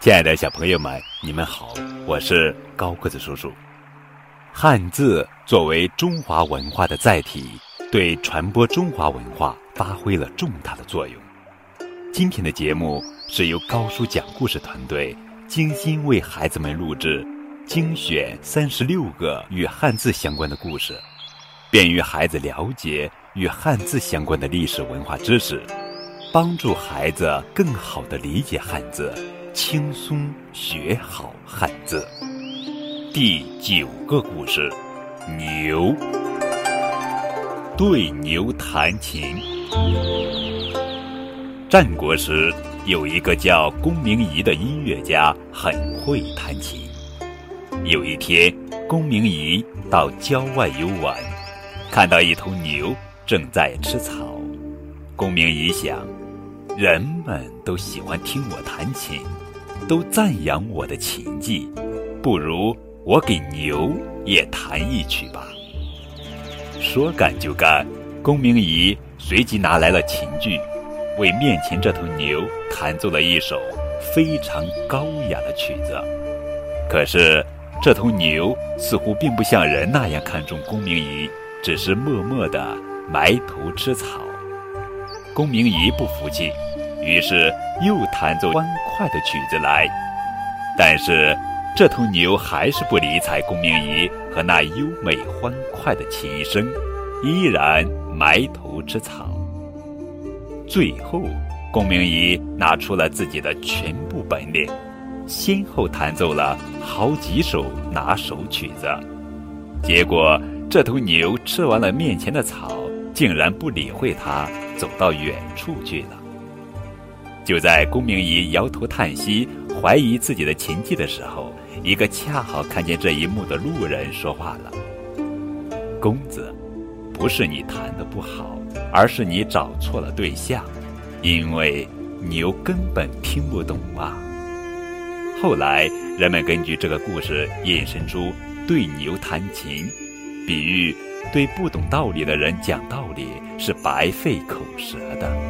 亲爱的小朋友们，你们好，我是高个子叔叔。汉字作为中华文化的载体，对传播中华文化发挥了重大的作用。今天的节目是由高叔讲故事团队精心为孩子们录制、精选三十六个与汉字相关的故事，便于孩子了解与汉字相关的历史文化知识，帮助孩子更好地理解汉字。轻松学好汉字。第九个故事：牛对牛弹琴。战国时，有一个叫公明仪的音乐家，很会弹琴。有一天，公明仪到郊外游玩，看到一头牛正在吃草。公明仪想，人们都喜欢听我弹琴。都赞扬我的琴技，不如我给牛也弹一曲吧。说干就干，公明仪随即拿来了琴具，为面前这头牛弹奏了一首非常高雅的曲子。可是这头牛似乎并不像人那样看重公明仪，只是默默地埋头吃草。公明仪不服气。于是又弹奏欢快的曲子来，但是这头牛还是不理睬公明仪和那优美欢快的琴声，依然埋头吃草。最后，公明仪拿出了自己的全部本领，先后弹奏了好几首拿手曲子。结果，这头牛吃完了面前的草，竟然不理会他，走到远处去了。就在公明仪摇头叹息、怀疑自己的琴技的时候，一个恰好看见这一幕的路人说话了：“公子，不是你弹的不好，而是你找错了对象，因为牛根本听不懂啊。”后来，人们根据这个故事引申出“对牛弹琴”，比喻对不懂道理的人讲道理是白费口舌的。